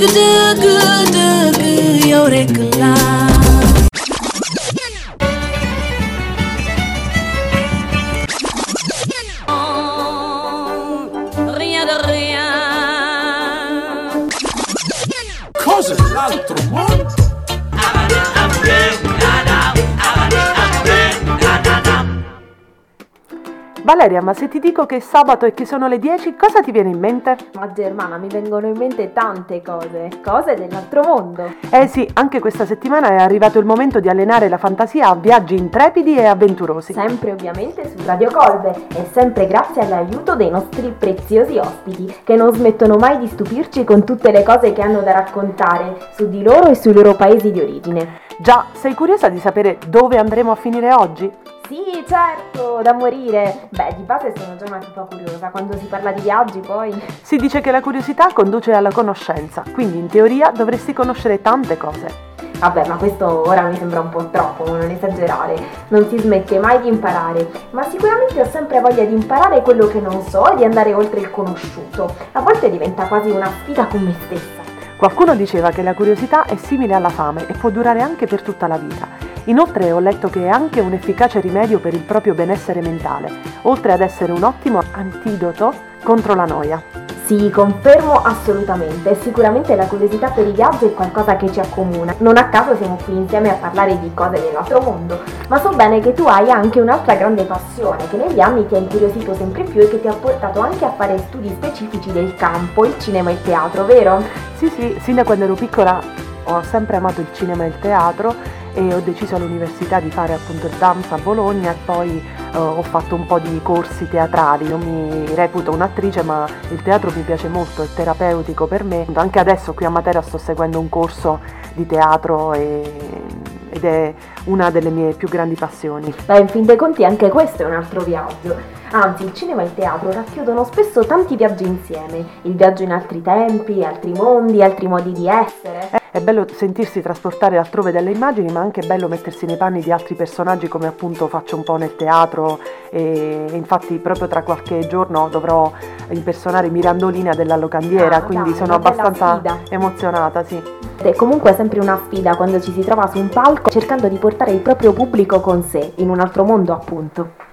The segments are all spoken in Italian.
dëgg dëgg dëgg yow rekk laa. Valeria, ma se ti dico che è sabato e che sono le 10, cosa ti viene in mente? Ma Germana, mi vengono in mente tante cose, cose dell'altro mondo. Eh sì, anche questa settimana è arrivato il momento di allenare la fantasia a viaggi intrepidi e avventurosi. Sempre ovviamente su Radio Colbe e sempre grazie all'aiuto dei nostri preziosi ospiti che non smettono mai di stupirci con tutte le cose che hanno da raccontare su di loro e sui loro paesi di origine. Già, sei curiosa di sapere dove andremo a finire oggi? Sì, certo, da morire. Beh, di base sono già una tipa curiosa, quando si parla di viaggi poi... Si dice che la curiosità conduce alla conoscenza, quindi in teoria dovresti conoscere tante cose. Vabbè, ma questo ora mi sembra un po' troppo, non esagerare. Non si smette mai di imparare, ma sicuramente ho sempre voglia di imparare quello che non so e di andare oltre il conosciuto. A volte diventa quasi una sfida con me stessa. Qualcuno diceva che la curiosità è simile alla fame e può durare anche per tutta la vita. Inoltre ho letto che è anche un efficace rimedio per il proprio benessere mentale, oltre ad essere un ottimo antidoto contro la noia. Sì, confermo assolutamente. Sicuramente la curiosità per i viaggi è qualcosa che ci accomuna. Non a caso siamo qui insieme a parlare di cose dell'altro mondo. Ma so bene che tu hai anche un'altra grande passione che negli anni ti ha incuriosito sempre più e che ti ha portato anche a fare studi specifici del campo, il cinema e il teatro, vero? Sì, sì, sin da quando ero piccola ho sempre amato il cinema e il teatro e ho deciso all'università di fare appunto danza a Bologna e poi eh, ho fatto un po' di corsi teatrali. Non mi reputo un'attrice ma il teatro mi piace molto, è terapeutico per me. Anche adesso qui a Matera sto seguendo un corso di teatro e- ed è una delle mie più grandi passioni. Beh, in fin dei conti anche questo è un altro viaggio. Anzi, il cinema e il teatro racchiudono spesso tanti viaggi insieme. Il viaggio in altri tempi, altri mondi, altri modi di essere. È bello sentirsi trasportare altrove dalle immagini, ma anche bello mettersi nei panni di altri personaggi come appunto faccio un po' nel teatro e infatti proprio tra qualche giorno dovrò impersonare Mirandolina della Locandiera, Ah, quindi dai, sono abbastanza emozionata, sì. È comunque sempre una sfida quando ci si trova su un palco cercando di portare il proprio pubblico con sé, in un altro mondo appunto.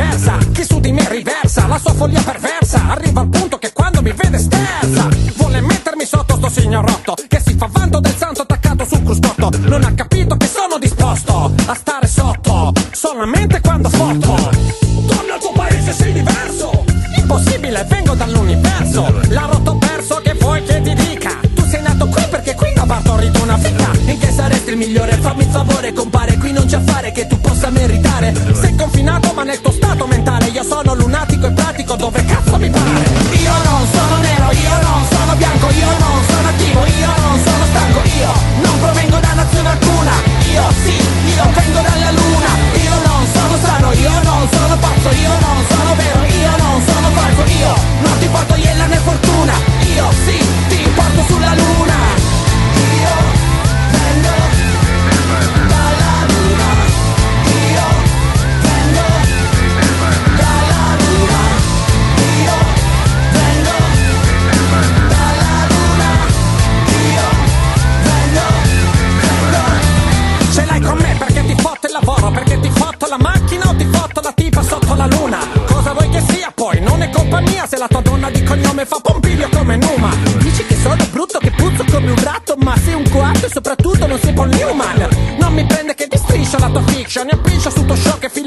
Diversa. Chi su di me riversa la sua follia perversa. Arriva al punto che quando mi vede sterza. Vuole mettermi sotto sto signorotto che si fa vanto del santo attaccato sul cruscotto. Non ha capito che sono disposto a stare sotto solamente quando foto. Torna al tuo paese, sei diverso. Impossibile, vengo dall'universo. La rotto perso che vuoi che ti dica. Tu sei nato qui perché qui ha partorito una fica. In che saresti il migliore? Fammi il favore, compare. Qui non c'è affare che tu possa meritare. Sei confinato, ma nel tuo dove cazzo mi pare.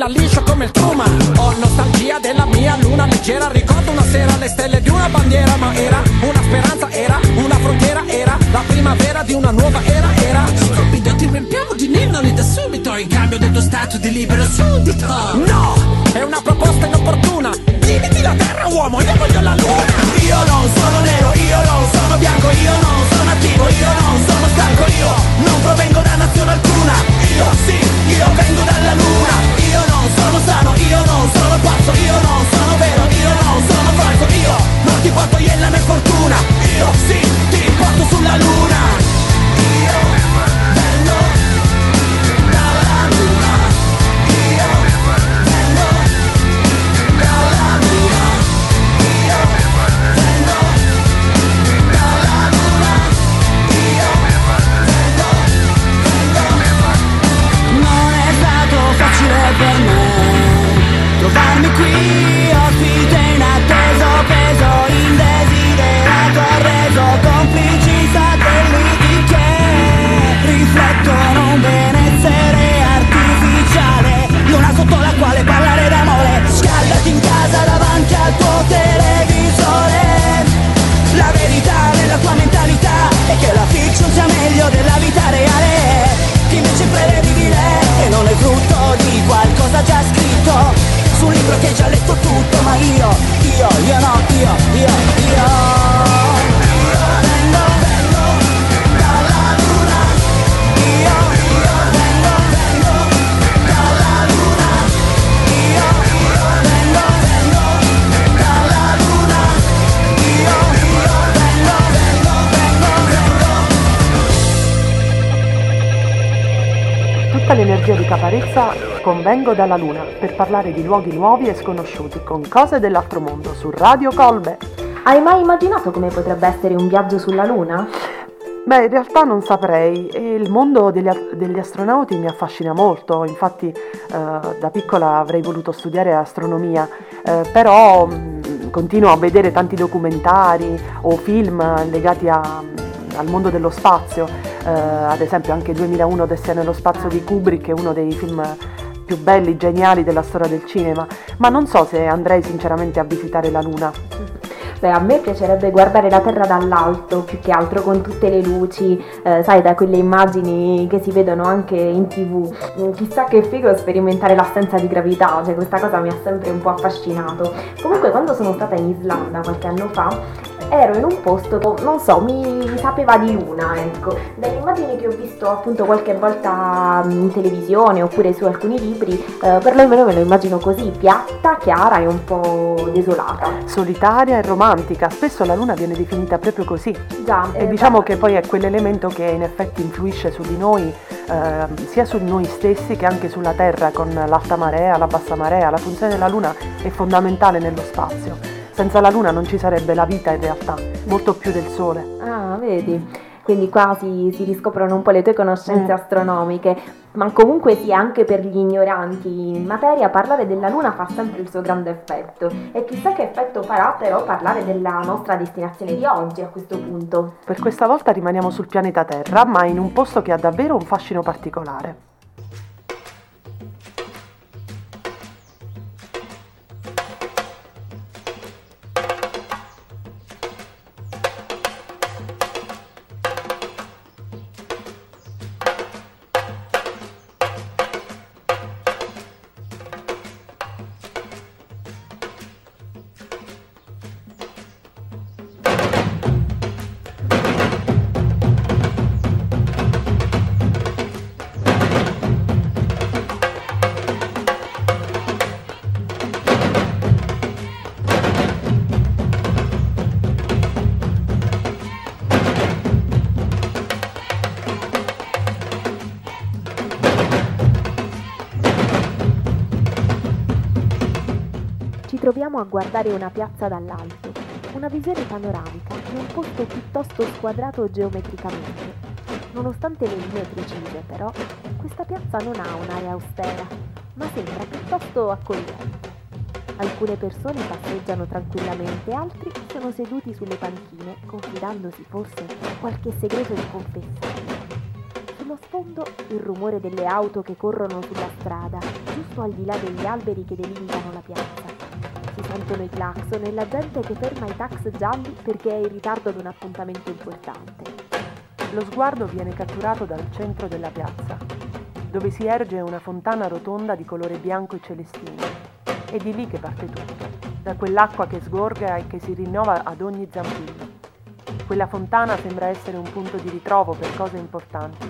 Fila liscio come il Truman. Ho nostalgia della mia luna leggera, ricordo una sera le stelle di una bandiera, ma era una speranza, era una frontiera, era la primavera di una nuova era, era. Stupido, ti riempiamo di ninnoli da subito, in cambio del tuo stato di libero suddito. No, è una proposta inopportuna. Dividiti la terra, uomo, io voglio la luna. io non sono nero, io non sono bianco, io non pazzo, io non sono vero, io non sono falso, io non ti porto iella né fortuna, io sì, ti porto sulla luna, che la fiction sia meglio della vita reale. Che invece è prevedibile e non è frutto di qualcosa già scritto. Su un libro che hai già letto tutto Ma io, io, io no, io, io, io Tutta l'energia di Caparezza convengo dalla Luna per parlare di luoghi nuovi e sconosciuti con cose dell'altro mondo su Radio Colbe. Hai mai immaginato come potrebbe essere un viaggio sulla Luna? Beh, in realtà non saprei e il mondo degli, degli astronauti mi affascina molto, infatti eh, da piccola avrei voluto studiare astronomia, eh, però mh, continuo a vedere tanti documentari o film legati a- al mondo dello spazio, eh, ad esempio anche 2001 Odissea nello spazio di Kubrick è uno dei film più belli, geniali della storia del cinema, ma non so se andrei sinceramente a visitare la Luna. Beh, a me piacerebbe guardare la Terra dall'alto, più che altro con tutte le luci, eh, sai, da quelle immagini che si vedono anche in tv. Mm, Chissà che figo sperimentare l'assenza di gravità, cioè questa cosa mi ha sempre un po' affascinato. Comunque quando sono stata in Islanda qualche anno fa, ero in un posto, non so, mi sapeva di luna, ecco. Dalle immagini che ho visto appunto qualche volta mm, in televisione oppure su alcuni libri, eh, perlomeno me lo immagino così, piatta, chiara e un po' desolata. Solitaria e romantica, spesso la Luna viene definita proprio così. Già, E eh, diciamo beh, che poi è quell'elemento che in effetti influisce su di noi, ehm, sia su noi stessi che anche sulla Terra, con l'alta marea, la bassa marea. La funzione della Luna è fondamentale nello spazio. Senza la Luna non ci sarebbe la vita in realtà, molto più del Sole. Ah, vedi. Quindi qua si, si riscoprono un po' le tue conoscenze Mm. astronomiche, ma comunque sì, anche per gli ignoranti in materia parlare della Luna fa sempre il suo grande effetto. E chissà che effetto farà però parlare della nostra destinazione di oggi a questo punto. Per questa volta rimaniamo sul pianeta Terra, ma in un posto che ha davvero un fascino particolare. Ci troviamo a guardare una piazza dall'alto, una visione panoramica in un posto piuttosto squadrato geometricamente. Nonostante le linee precise, però, questa piazza non ha un'area austera, ma sembra piuttosto accogliente. Alcune persone passeggiano tranquillamente, altri sono seduti sulle panchine, confidandosi forse qualche segreto da confessare. Sullo sfondo il rumore delle auto che corrono sulla strada, giusto al di là degli alberi che delimitano la piazza si sentono i clacson e la gente che ferma i tax gialli perché è in ritardo ad un appuntamento importante. Lo sguardo viene catturato dal centro della piazza, dove si erge una fontana rotonda di colore bianco e celestino. È di lì che parte tutto, da quell'acqua che sgorga e che si rinnova ad ogni zampillo. Quella fontana sembra essere un punto di ritrovo per cose importanti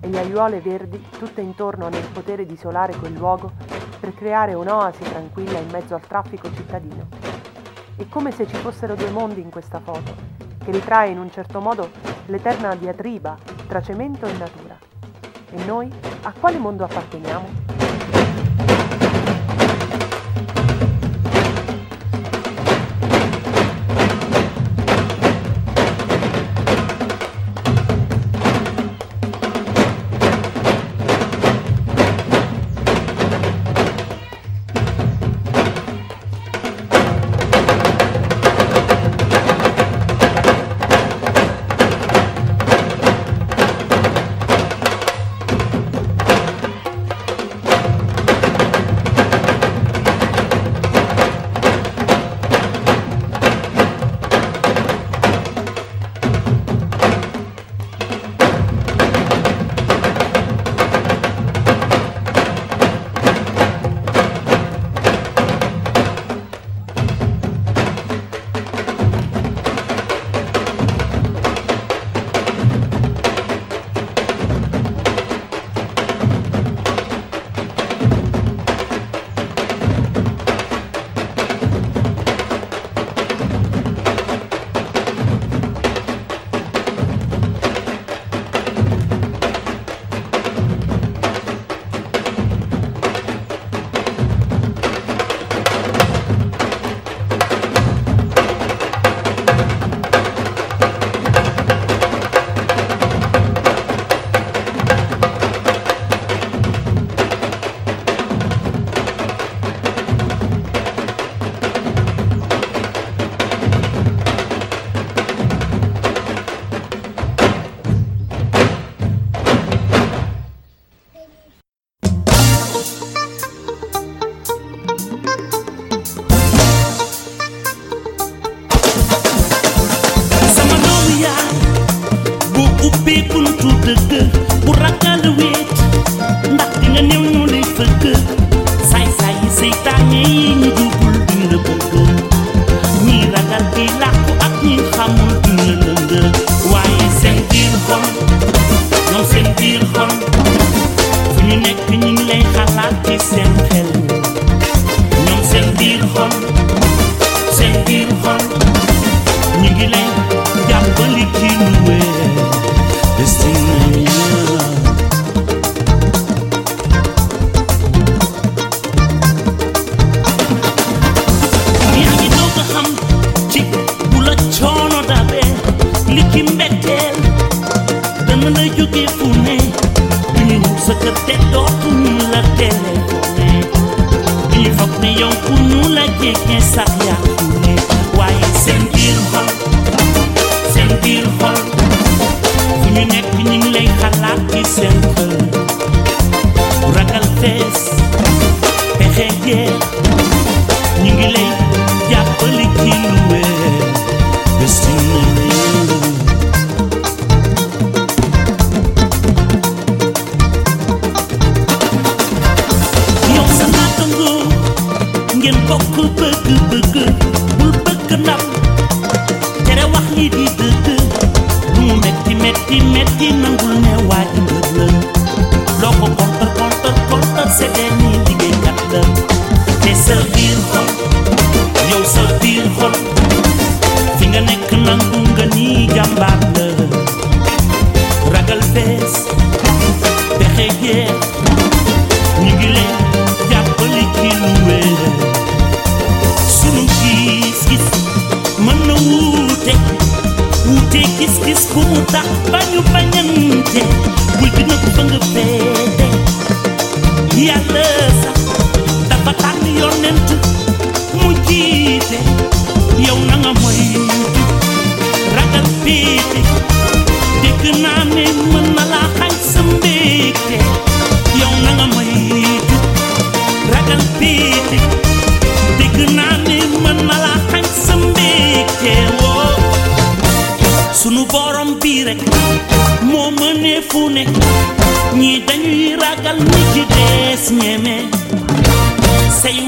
e le aiuole verdi tutte intorno hanno il potere di isolare quel luogo per creare un'oasi tranquilla in mezzo al traffico cittadino. È come se ci fossero due mondi in questa foto, che ritrae in un certo modo l'eterna diatriba tra cemento e natura. E noi a quale mondo apparteniamo?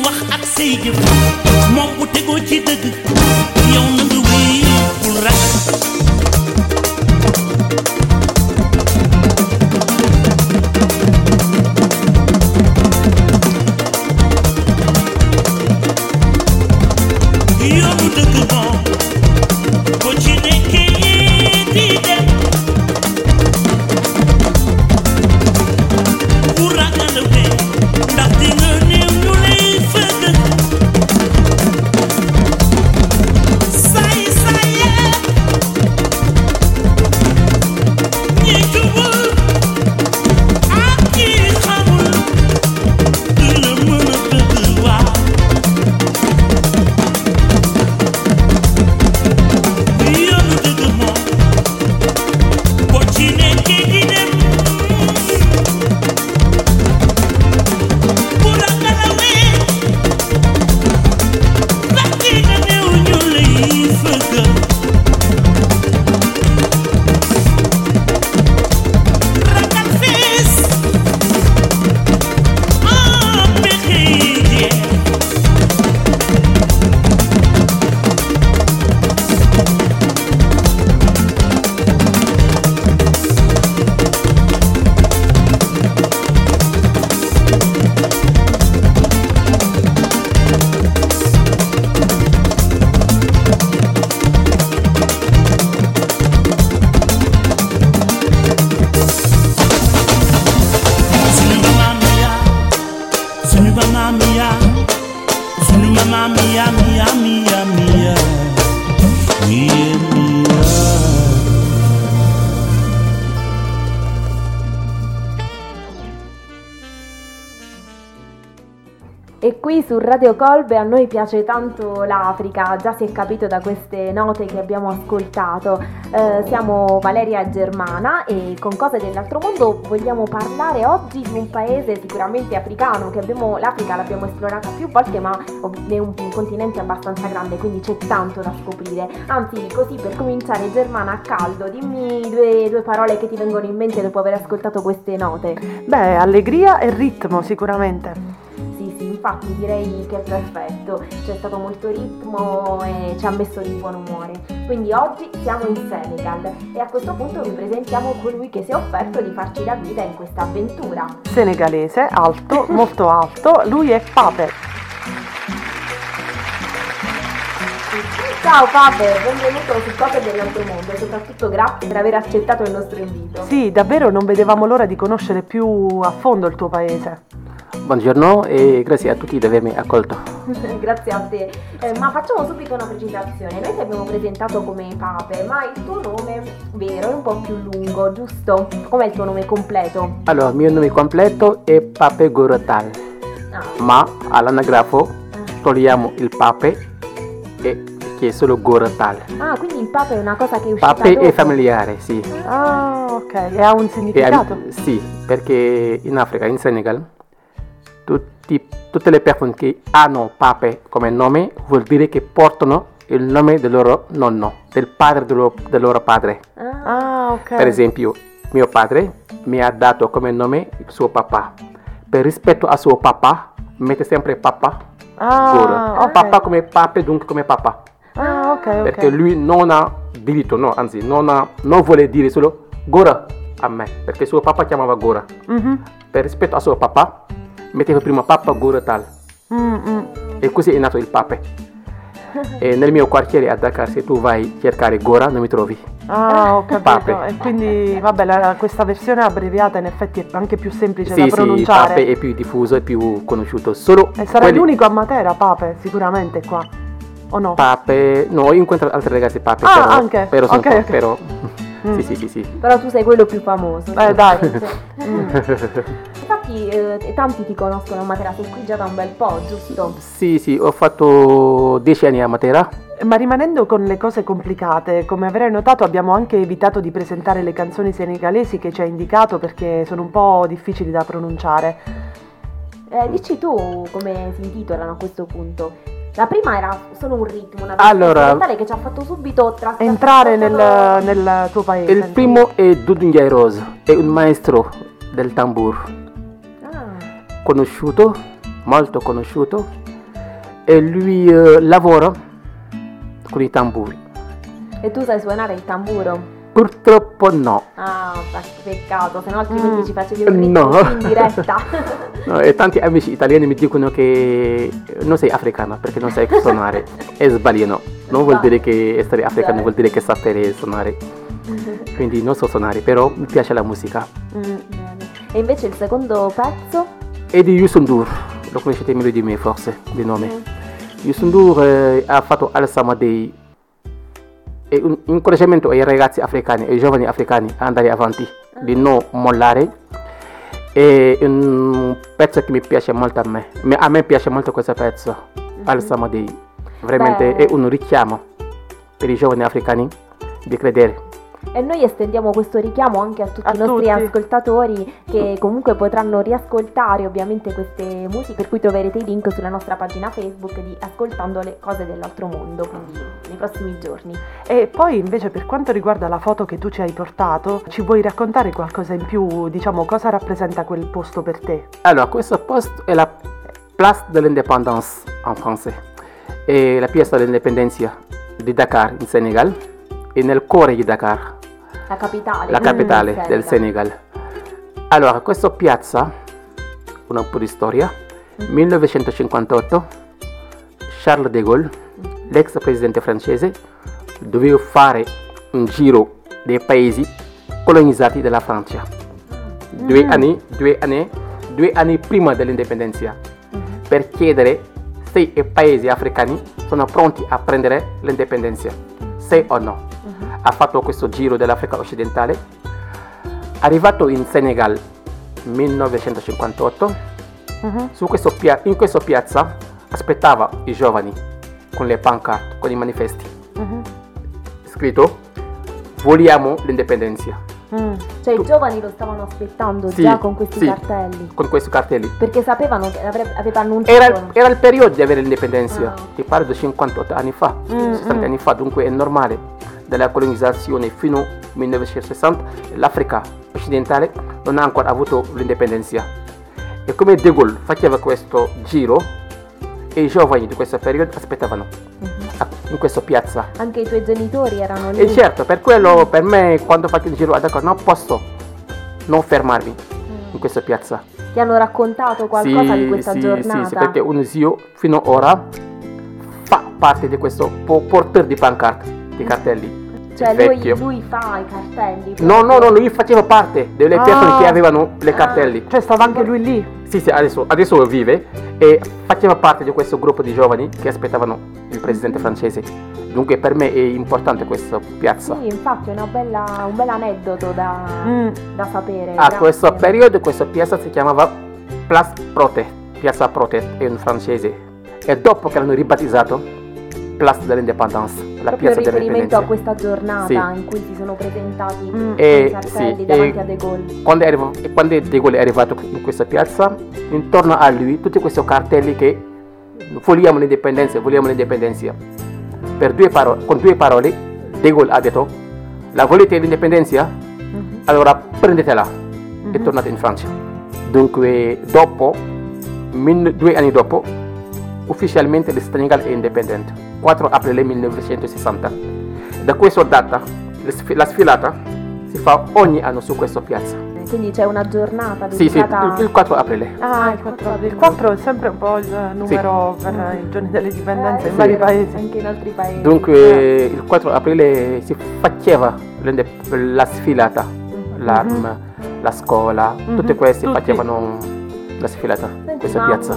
Wax ak say jëf. Moom bu tegoo ci dëgg. Yow na nga wéy bul ragal mia qui su Radio Colbe a noi piace tanto l'Africa, già si è capito da queste note che abbiamo ascoltato. Eh, siamo Valeria e Germana e con Cose dell'altro mondo vogliamo parlare oggi di un paese sicuramente africano, che abbiamo, l'Africa l'abbiamo esplorata più volte ma è un, un continente abbastanza grande, quindi c'è tanto da scoprire. Anzi, così per cominciare Germana a caldo, dimmi due, due parole che ti vengono in mente dopo aver ascoltato queste note. Beh, allegria e ritmo sicuramente. Sì, infatti direi che è perfetto, c'è stato molto ritmo e ci ha messo di buon umore. Quindi oggi siamo in Senegal e a questo punto vi presentiamo colui che si è offerto di farci la guida in questa avventura. Senegalese, alto, molto alto, lui è Pape. Ciao Pape, benvenuto su Cose dell'altro mondo e soprattutto grazie per aver accettato il nostro invito. Sì, davvero non vedevamo l'ora di conoscere più a fondo il tuo paese. Buongiorno e grazie a tutti di avermi accolto. Grazie a te. Eh, ma facciamo subito una precisazione. Noi ti abbiamo presentato come Pape, ma il tuo nome vero è un po' più lungo, giusto? Com'è il tuo nome completo? Allora, il mio nome completo è Pape Gorotal, Ah, ma all'anagrafo togliamo il Pape e che è solo Gorotal. ah, quindi il Pape è una cosa che è uscita Pape dopo. è familiare, sì. Ah, ok, e ha un E significato? al- sì, perché in Africa, in Senegal, tutti- tutte le persone che hanno Pape come nome vuol dire che portano il nome del loro nonno, del padre del loro, del loro padre. Ah, Ah, ok. Per esempio, mio padre mi ha dato come nome il suo papà. Per rispetto a suo papà, mette sempre papà. Ah, Goro. ok. Papà come pape, dunque come papà. Ah, ok, ok. Perché lui non ha diritto, no, anzi, non, ha- non vuole dire solo Gora a me, perché suo papà chiamava Gora. Mhm. Per rispetto a suo papà, metteva prima papà Gora tal. Mm, mm. E così è nato il pape. E nel mio quartiere a Dakar, se tu vai a cercare Gora, non mi trovi. Ah, ho capito. Pape. E quindi, vabbè, la- questa versione abbreviata in effetti è anche più semplice da Sì, sì, pronunciare. pape è più diffuso, è più conosciuto. Solo E sarà quelli- l'unico a Matera, Pape, sicuramente qua. O no? Pape, no, io incontro altre ragazze pape, Ah, però, anche? però, sono Ok, po- ok. però Mm. sì, sì, sì, sì. però tu sei quello più famoso. Eh, dai. Mm. Infatti eh, tanti ti conoscono a Matera, sei qui già da un bel po', giusto? Sì, sì, ho fatto 10 anni a Matera. Ma rimanendo con le cose complicate, come avrai notato abbiamo anche evitato di presentare le canzoni senegalesi che ci hai indicato perché sono un po' difficili da pronunciare. Eh, dici tu come si intitolano a questo punto. La prima era solo un ritmo, una Allora- strumentale che ci ha fatto subito tra- Entrare nel, trasportato- nel tuo paese. Il primo è Dudunjai Rose, è un maestro del tambur, Ah, conosciuto molto conosciuto e lui eh, lavora con i tamburi. E tu sai suonare il tamburo? Purtroppo no. Ah, peccato, se no altrimenti ci facevi un Mm. No. in diretta. No, e tanti amici italiani mi dicono che non sei africana perché non sai suonare. E sbagliano. Non vuol dire che essere africano vuol dire che sapere suonare. Quindi non so suonare, però mi piace la musica. Mm. E invece il secondo pezzo? E di Yusundur, lo conoscete meglio di me forse, di nome. Mm. Yusundur eh, ha fatto Al Samadei e un incoraggiamento ai ragazzi africani, ai giovani africani a andare avanti, di non mollare. È un pezzo che mi piace molto a me. A me piace molto questo pezzo, Al Samadei. Veramente Beh. è un richiamo per i giovani africani di credere. E noi estendiamo questo richiamo anche a tutti A i nostri tutti. ascoltatori che comunque potranno riascoltare ovviamente queste musiche, per cui troverete i link sulla nostra pagina Facebook di Ascoltando le cose dell'altro mondo, quindi nei prossimi giorni. E poi invece per quanto riguarda la foto che tu ci hai portato, ci vuoi raccontare qualcosa in più, diciamo cosa rappresenta quel posto per te? Alors, questo posto è la Place de l'Indépendance en français. È la piazza dell'indipendenza di Dakar in Senegal e nel cuore di Dakar, La capitale. la mm, capitale Senegal. del Senegal. Allora, questa piazza, un po' di storia, 1958, Charles de Gaulle, l'ex presidente francese, doveva fare un giro dei paesi colonizzati dalla Francia. Due anni, due anni, due anni prima dell'indipendenza, per chiedere se i paesi africani sono pronti a prendere l'indipendenza, sì o no. Ha fatto questo giro dell'Africa occidentale, arrivato in Senegal 1958, su questo pia- in questa piazza aspettava i giovani con le pancarte, con i manifesti, scritto vogliamo l'indipendenza, Mm. Cioè i giovani lo stavano aspettando Sì, già con questi sì. cartelli. con questi cartelli. Perché sapevano che avrebbe- aveva annunciato. Era, era il periodo di avere l'indipendenza, Ah. ti parlo di 58 anni fa, 60 anni fa, dunque è normale. Dalla colonizzazione fino al 1960 l'Africa occidentale non ha ancora avuto l'indipendenza. E come De Gaulle faceva questo giro, e i giovani di questo periodo aspettavano a- in questa piazza. Anche i tuoi genitori erano lì. E certo, per quello per me quando faccio il giro a Dakar non posso non fermarmi in questa piazza. Ti hanno raccontato qualcosa di questa sì, giornata? Sì, sì, perché un zio fino ad ora fa parte di questo po- portare di pancarte, di cartelli. Cioè lui, lui fa i cartelli. No, no, no, lui faceva parte delle Ah. persone che avevano le cartelli. Cioè stava anche lui lì? Sì, sì, adesso, adesso vive e faceva parte di questo gruppo di giovani che aspettavano il presidente francese. Dunque per me è importante questa piazza. Sì, infatti è una bella- un bel aneddoto da, Mm. da sapere. A grazie. questo periodo questa piazza si chiamava Place Prote, piazza Prote in francese. E dopo che l'hanno ribattezzato, Place de l'Indépendance, la piazza riferimento dell'indipendenza. a questa giornata Sì. in cui si sono presentati Mm. E- i cartelli sì, davanti e- a De Gaulle. Quando, è arrivo- e quando De Gaulle è arrivato in questa piazza, intorno a lui tutti questi cartelli che vogliamo l'indipendenza, vogliamo l'indipendenza. Per due parole, con due parole, De Gaulle ha detto, la volete l'indipendenza? Mhm. Allora prendetela e tornate in Francia. Dunque, dopo, min- due anni dopo, ufficialmente il Senegal è indipendente, 4 aprile 1960. Da questa data, la sfi- la sfilata si fa ogni anno su questa piazza. Quindi c'è una giornata Sì, sì, dedicata il, il 4 aprile. Ah, il 4, il 4 è sempre un po' il numero per i giorni dell'indipendenza Eh, in sì, vari paesi. Anche in altri paesi. Dunque, il 4 aprile si faceva la sfilata, l'arma, la scuola, tutte queste tutti. facevano la sfilata questa ma, piazza.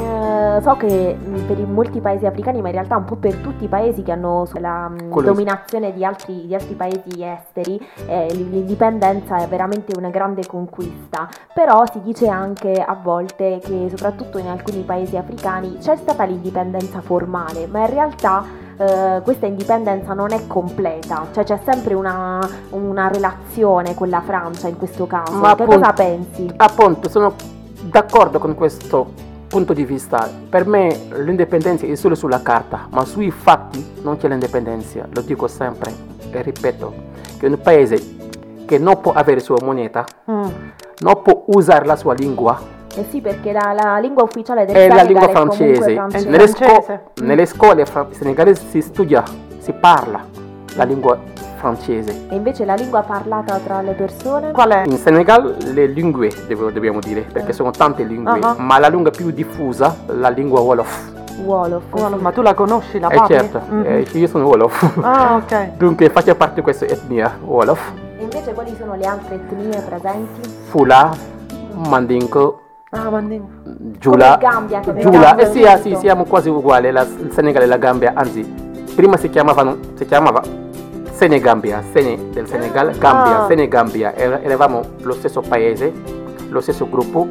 eh, so che mh, per molti paesi africani, ma in realtà un po' per tutti i paesi che hanno la mh, Quello- dominazione di altri, di altri paesi esteri, eh, l'indipendenza è veramente una grande conquista. Però si dice anche a volte che soprattutto in alcuni paesi africani c'è stata l'indipendenza formale, ma in realtà eh, questa indipendenza non è completa, cioè c'è sempre una, una relazione con la Francia in questo caso. Ma che appunto- cosa pensi? Appunto, sono d'accordo con questo punto di vista. Per me l'indipendenza è solo sulla carta, ma sui fatti non c'è l'indipendenza. Lo dico sempre e ripeto, che un paese che non può avere sua moneta, Mm. non può usare la sua lingua, Eh sì, perché la, la lingua ufficiale del è la Senegal lingua è comunque francese. francese. Nelle, sco- nelle scuole fra- senegalesi si studia, si parla la lingua francese. E invece la lingua parlata tra le persone? Qual è? In Senegal le lingue dobbiamo dire, perché sono tante lingue, Ah. ma la lingua più diffusa è la lingua Wolof. Wolof. Guarda, Ma tu la conosci la Eh papi? certo, Mhm. eh, io sono Wolof. Ah, ok. Dunque faccio parte di questa etnia Wolof. E invece quali sono le altre etnie presenti? Fula, Mandinko, Ah, mandingo. Giula. Come Gambia, che Giula, Gambia eh sì, ah, sì, siamo quasi uguali, la- il Senegal e la Gambia, anzi, prima si chiamavano, si chiamava Senegambia, Sene del Senegal, Gambia, Ah. Senegambia, Er- eravamo lo stesso paese, lo stesso gruppo,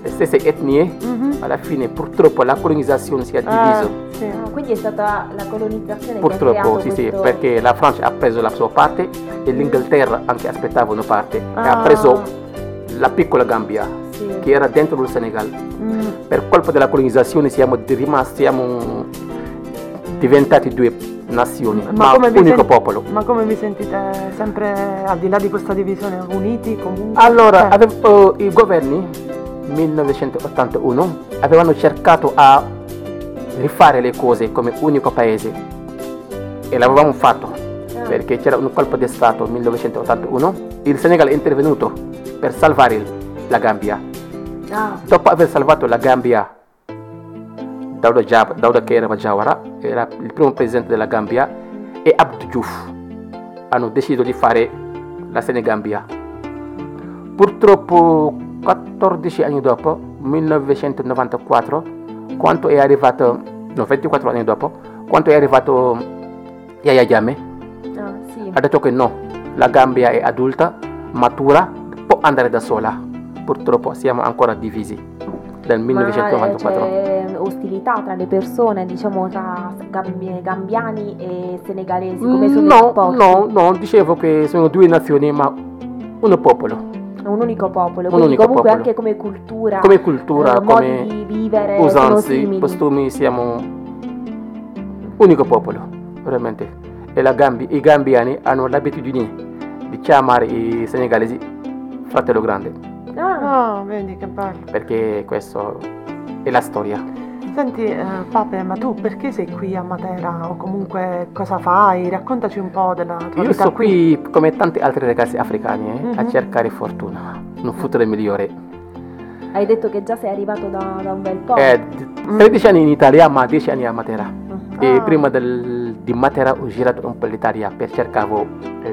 le stesse etnie, Mhm. alla fine purtroppo la colonizzazione si è Ah, divisa. sì. Ah, quindi è stata la colonizzazione Purtroppo sì, sì, questo... perché la Francia ha preso la sua parte e l'Inghilterra anche aspettava una parte e ha Ah. preso la piccola Gambia Sì. che era dentro il Senegal. Mm. Per colpa della colonizzazione siamo rimasti, siamo diventati due nazioni, ma, come vi unico sen- popolo. Ma come vi sentite sempre al di là di questa divisione uniti comunque? Allora, Eh. avevo- i governi 1981 avevano cercato a rifare le cose come unico paese e l'avevamo fatto Ah. perché c'era un colpo di Stato nel 1981. Il Senegal è intervenuto per salvare la Gambia. Ah, Dopo aver salvato la Gambia, Dauda, Jab- Dauda Kairaba Jawara era il primo presidente della Gambia e Abdou Diouf hanno deciso di fare la Senegambia. Purtroppo 14 anni dopo, 1994, quando è arrivato, no 24 anni dopo, quando è arrivato Yaya Jammeh, ah, sì. ha detto che no, la Gambia è adulta, matura, può andare da sola. Purtroppo siamo ancora divisi dal Ma 1994. Ostilità tra le persone, diciamo tra gambi- gambiani e senegalesi, come sono i no, no, no, dicevo che sono due nazioni ma un popolo. Un unico popolo, Un quindi unico comunque popolo. anche come cultura, Come cultura, eh, come modi di vivere usanze, costumi siamo unico popolo, veramente. E la Gambi- i gambiani hanno l'abitudine di chiamare i senegalesi fratello grande, Ah, Ah, vedi che bello. perché questo è la storia. Senti, eh, Pape, ma tu perché sei qui a Matera o comunque cosa fai? Raccontaci un po' della tua Io vita sono qui come tanti altri ragazzi africani eh, a Mhm. cercare fortuna, un futuro migliore. hai detto che già sei arrivato da, da un bel po'. Eh, d- 13 anni in Italia ma 10 anni a Matera. E Ah. prima del- di Matera ho girato un po' l'Italia per cercare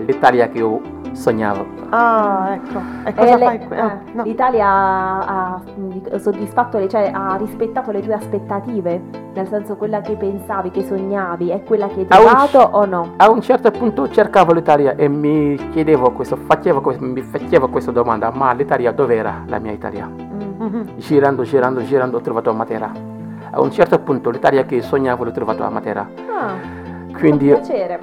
l'Italia che io sognavo. Ah, ecco. E E cosa le- fai qui? Ah, eh, no. L'Italia ha, ha soddisfatto, le, cioè ha rispettato le tue aspettative, nel senso quella che pensavi, che sognavi, è quella che hai Ah, un- trovato o no? A un certo punto cercavo l'Italia e mi chiedevo questo, facevo questo, mi facevo questa domanda, ma l'Italia dov'era la mia Italia? Mm. Mhm. Girando, girando, girando ho trovato a Matera. A un certo punto l'Italia che sognavo l'ho trovato a Matera. Ah, Quindi, fa piacere.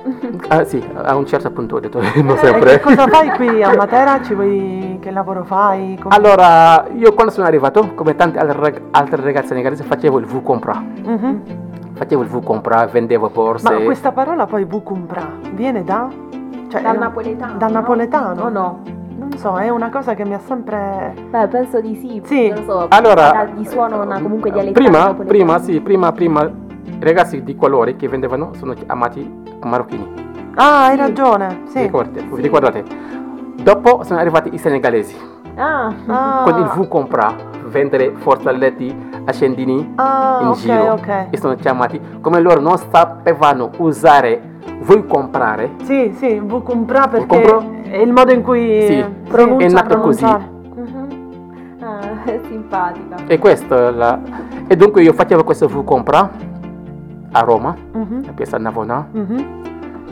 ah, sì, a un certo punto ho detto, non E sempre. che cosa fai qui a Matera? Ci vuoi... Che lavoro fai? Come- Allora, io quando sono arrivato, come tanti altri rag- altri ragazzi senegalesi, facevo il V compra. Mhm. Facevo il V compra, vendevo borse. Ma questa parola poi vucumpra viene da? Cioè, Dal napoletano? Dal no? napoletano? O no? Non so, è una cosa che mi ha sempre... Beh, penso di sì. Sì. Non lo so. Allora, di suono una, comunque dialettale prima, prima, sì, prima, prima, i ragazzi di colore che vendevano sono chiamati marocchini. Ah, hai ragione, sì. Ricordate, Sì. ricordate? Dopo sono arrivati i senegalesi Ah, Ah, con il V compra, vendere forzelletti, accendini ah, in ok, giro. ok. E sono chiamati, come loro non sapevano usare vuoi comprare, Sì, sì, vucumpra perché Vucumpra? è il modo in cui Sì, pronuncia, è nato così. Mhm. Ah, è simpatica. E questo la... E dunque io facevo questo V compra a Roma, Mhm, a Piazza Navona, mhm,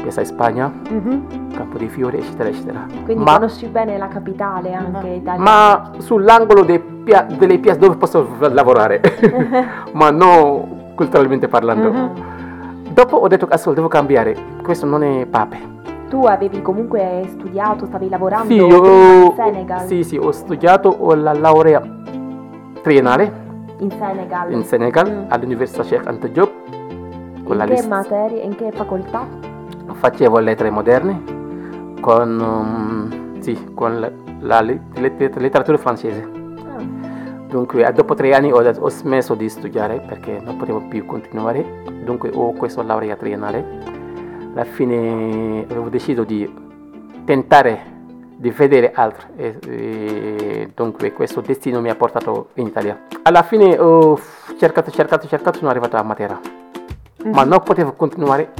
Piazza Spagna, mhm. Campo di Fiore, eccetera, eccetera. Quindi ma, conosci bene la capitale anche italiana. ma sull'angolo dei pia- delle piazze dove posso lavorare, ma non culturalmente parlando. Dopo ho detto, ascolta, devo cambiare, questo non è pape. Tu avevi comunque studiato, stavi lavorando Sì, io, in Senegal? sì, sì, ho studiato ho la laurea triennale In Senegal. in Senegal Mm. all'Università Sheikh Anta Diop in che list. materie, in che facoltà? facevo lettere moderne con, um, sì, con la, la lit- letteratura francese. Ah, Dunque, dopo tre anni ho, ho smesso di studiare perché non potevo più continuare, dunque ho questa laurea triennale. Alla fine avevo deciso di tentare di vedere altro e, e dunque questo destino mi ha portato in Italia. Alla fine ho cercato, cercato, cercato, sono arrivato a Matera, ma non potevo continuare,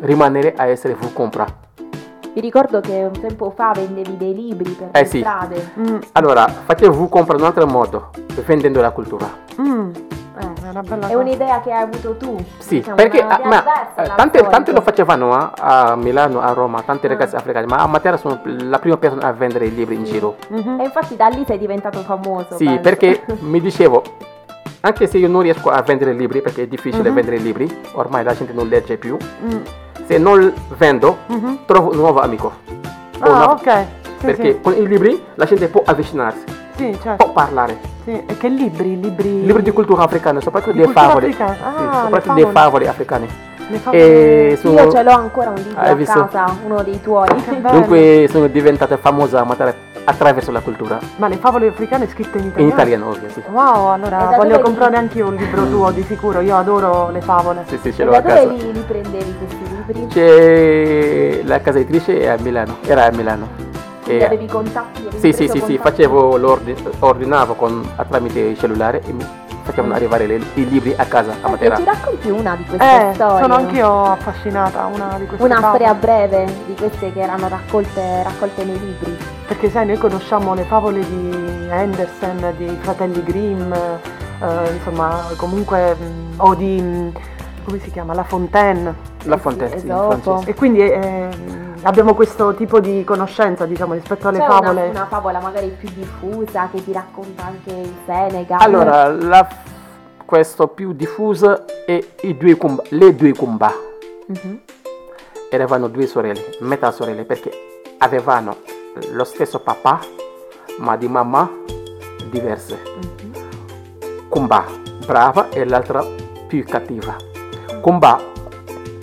rimanere a essere full compra. Vi ricordo che un tempo fa vendevi dei libri per Eh le sì. strade. Mm, Allora, facevo compra in un altro modo, vendendo la cultura. mm. Eh, è una bella È un'idea che hai avuto tu. Sì, Diciamo, perché una ah, ma, diversa eh, tante, tante lo facevano ah, a Milano, a Roma, tanti Ah. ragazzi africani, ma a Matera sono la prima persona a vendere i libri in giro. Mhm. E infatti da lì sei diventato famoso. Sì, penso. perché mi dicevo, anche se io non riesco a vendere libri, perché è difficile Mhm. vendere libri, ormai la gente non legge più, Mm, se non vendo, mhm. trovo un nuovo amico. Ah, una- ok. Sì, Perché sì. con i libri la gente può avvicinarsi, Sì, certo. può parlare. Sì. E che libri? Libri... Libri di cultura africana, soprattutto Di le cultura favole. africana. Sì, Ah, soprattutto le favole. africane. E sono- Io ce l'ho ancora un libro a casa, uno dei tuoi. Dunque sono diventata famosa a Matera attraverso la cultura. Ma le favole africane scritte in In italiano? italiano, ovvio, sì. Wow, allora voglio dove comprare li- anche io un libro tuo di sicuro, io adoro le favole. Sì, sì, ce E l'ho da a dove casa. li, li prendevi questi libri? C'è la casa editrice è a Milano, era a Milano. E- avevi contatti? avevi sì, sì, sì, sì, contatti? facevo l'ordine, ordinavo con, tramite il cellulare e mi facevano arrivare le- i libri a casa a Senti, Matera. ci racconti una di queste Eh, storie? sono anch'io affascinata, una di queste Una favole. storia breve di queste che erano raccolte, raccolte nei libri. Perché sai, noi conosciamo le favole di Andersen, dei fratelli Grimm, eh, insomma, comunque, mh, o di, mh, come si chiama, La Fontaine. La Fontaine, sì, in Esopo. francese. E quindi eh, abbiamo questo tipo di conoscenza, diciamo, rispetto alle C'è favole. una, una favola magari più diffusa che ti racconta anche il Senegal. Allora, la- questo più diffuso è i due Kumba, le due Kumba. Mhm. Eravano due sorelle, metà sorelle, perché avevano lo stesso papà, ma di mamma diverse. Kumba brava e l'altra più cattiva. Kumba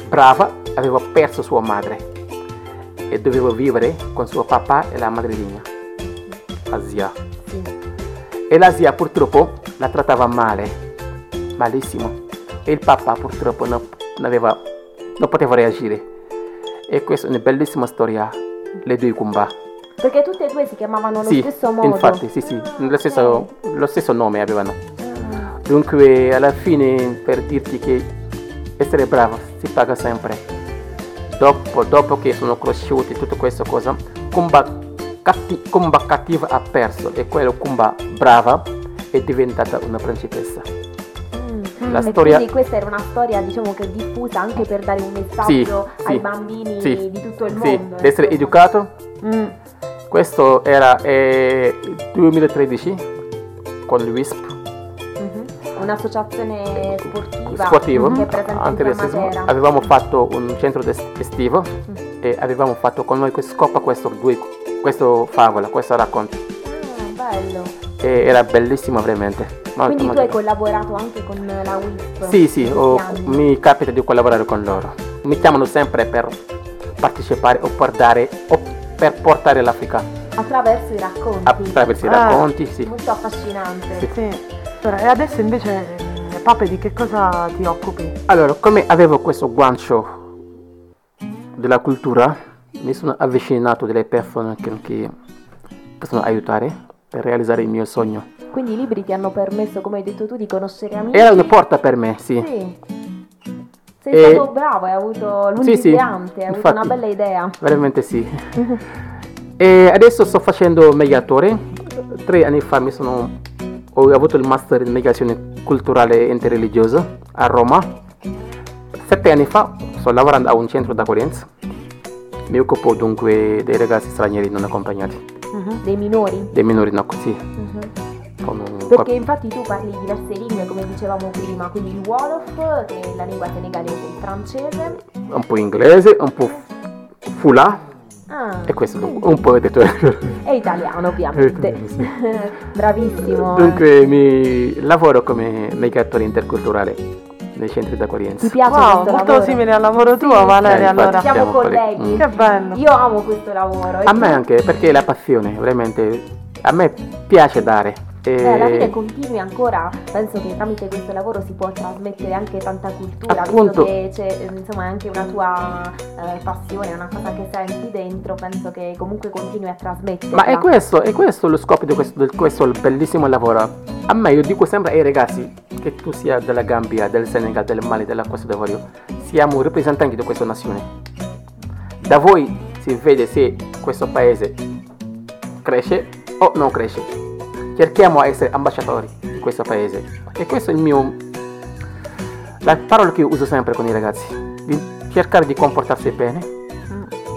brava aveva perso sua madre e doveva vivere con suo papà e la madrelina, Asia. Sì. E la zia purtroppo la trattava male, malissimo. E il papà purtroppo non, aveva- non poteva reagire. E questa è una bellissima storia, le due Kumba. Perché tutte e due si chiamavano allo Sì, stesso modo. infatti, sì, sì, lo, stesso, lo stesso nome avevano. Ah. Dunque, alla fine, per dirti che essere bravo si paga sempre. Dopo, dopo che sono cresciuti tutta questa cosa, Kumba, catti- Kumba cattiva ha perso e quello Kumba brava è diventata una principessa. Mm. La storia- quindi questa era una storia diciamo che diffusa anche per dare un messaggio Sì, ai sì, bambini sì, di tutto il Sì, mondo. di essere insomma. educato. Mm. Questo era eh, 2013 con il WISP. Un'associazione sportiva sportivo che è presente in antirazzismo. Avevamo fatto un centro estivo Mm. e avevamo fatto con noi questo scopa questo, due, questo favola, questo racconto. Ah, bello. E era bellissimo veramente. Molto, Quindi tu molto hai bello. collaborato anche con la WISP? Sì, sì, ho- mi capita di collaborare con loro. Mi chiamano sempre per partecipare o per dare o per portare l'Africa Attraverso i racconti. attraverso i Ah. racconti, sì. Molto affascinante. Sì. Sì. Allora, e adesso invece, Pape, di che cosa ti occupi? Allora, come avevo questo guancio della cultura, mi sono avvicinato delle persone che, che possono aiutare per realizzare il mio sogno. Quindi i libri ti hanno permesso, come hai detto tu, di conoscere amici. Era una porta per me, sì. Sì. Sei E- stato bravo, hai avuto Sì, sì, lungimirante, hai avuto una infatti. bella idea. Veramente sì. e adesso sto facendo mediatore. Tre anni fa mi sono, ho avuto il master in mediazione culturale e interreligiosa a Roma. Sette anni fa sto lavorando a un centro d'accoglienza. Mi occupo dunque dei ragazzi stranieri non accompagnati, Dei minori. dei minori no, sì. Mhm. un- Perché infatti tu parli diverse lingue, come dicevamo prima, quindi il Wolof, che è la lingua senegalese, il francese. un po' inglese, un po' fula Ah, e questo un po' detto. è italiano ovviamente. Bravissimo. Dunque mi lavoro come mediatore interculturale nei centri d'accoglienza. Ti piace Wow, questo molto lavoro? simile al lavoro tuo, Sì. Valeria, Eh, allora. Siamo Siamo colleghi. colleghi. Che bello. Io amo questo lavoro. A me anche perché è la passione, veramente. A me piace dare. E- Beh, alla fine continui ancora, penso che tramite questo lavoro si può trasmettere anche tanta cultura, Appunto. visto che c'è eh, insomma anche una tua eh, passione, una cosa che senti dentro, penso che comunque continui a trasmetterla. Ma è questo, è questo lo scopo di questo, di questo bellissimo lavoro. A me, io dico sempre ai ragazzi, che tu sia della Gambia, del Senegal, del Mali, della Costa d'Avorio, siamo rappresentanti di questa nazione. Da voi si vede se questo paese cresce o non cresce. Cerchiamo di essere ambasciatori di questo paese. E questo è il mio... La parola che uso sempre con i ragazzi. Di cercare di comportarsi bene,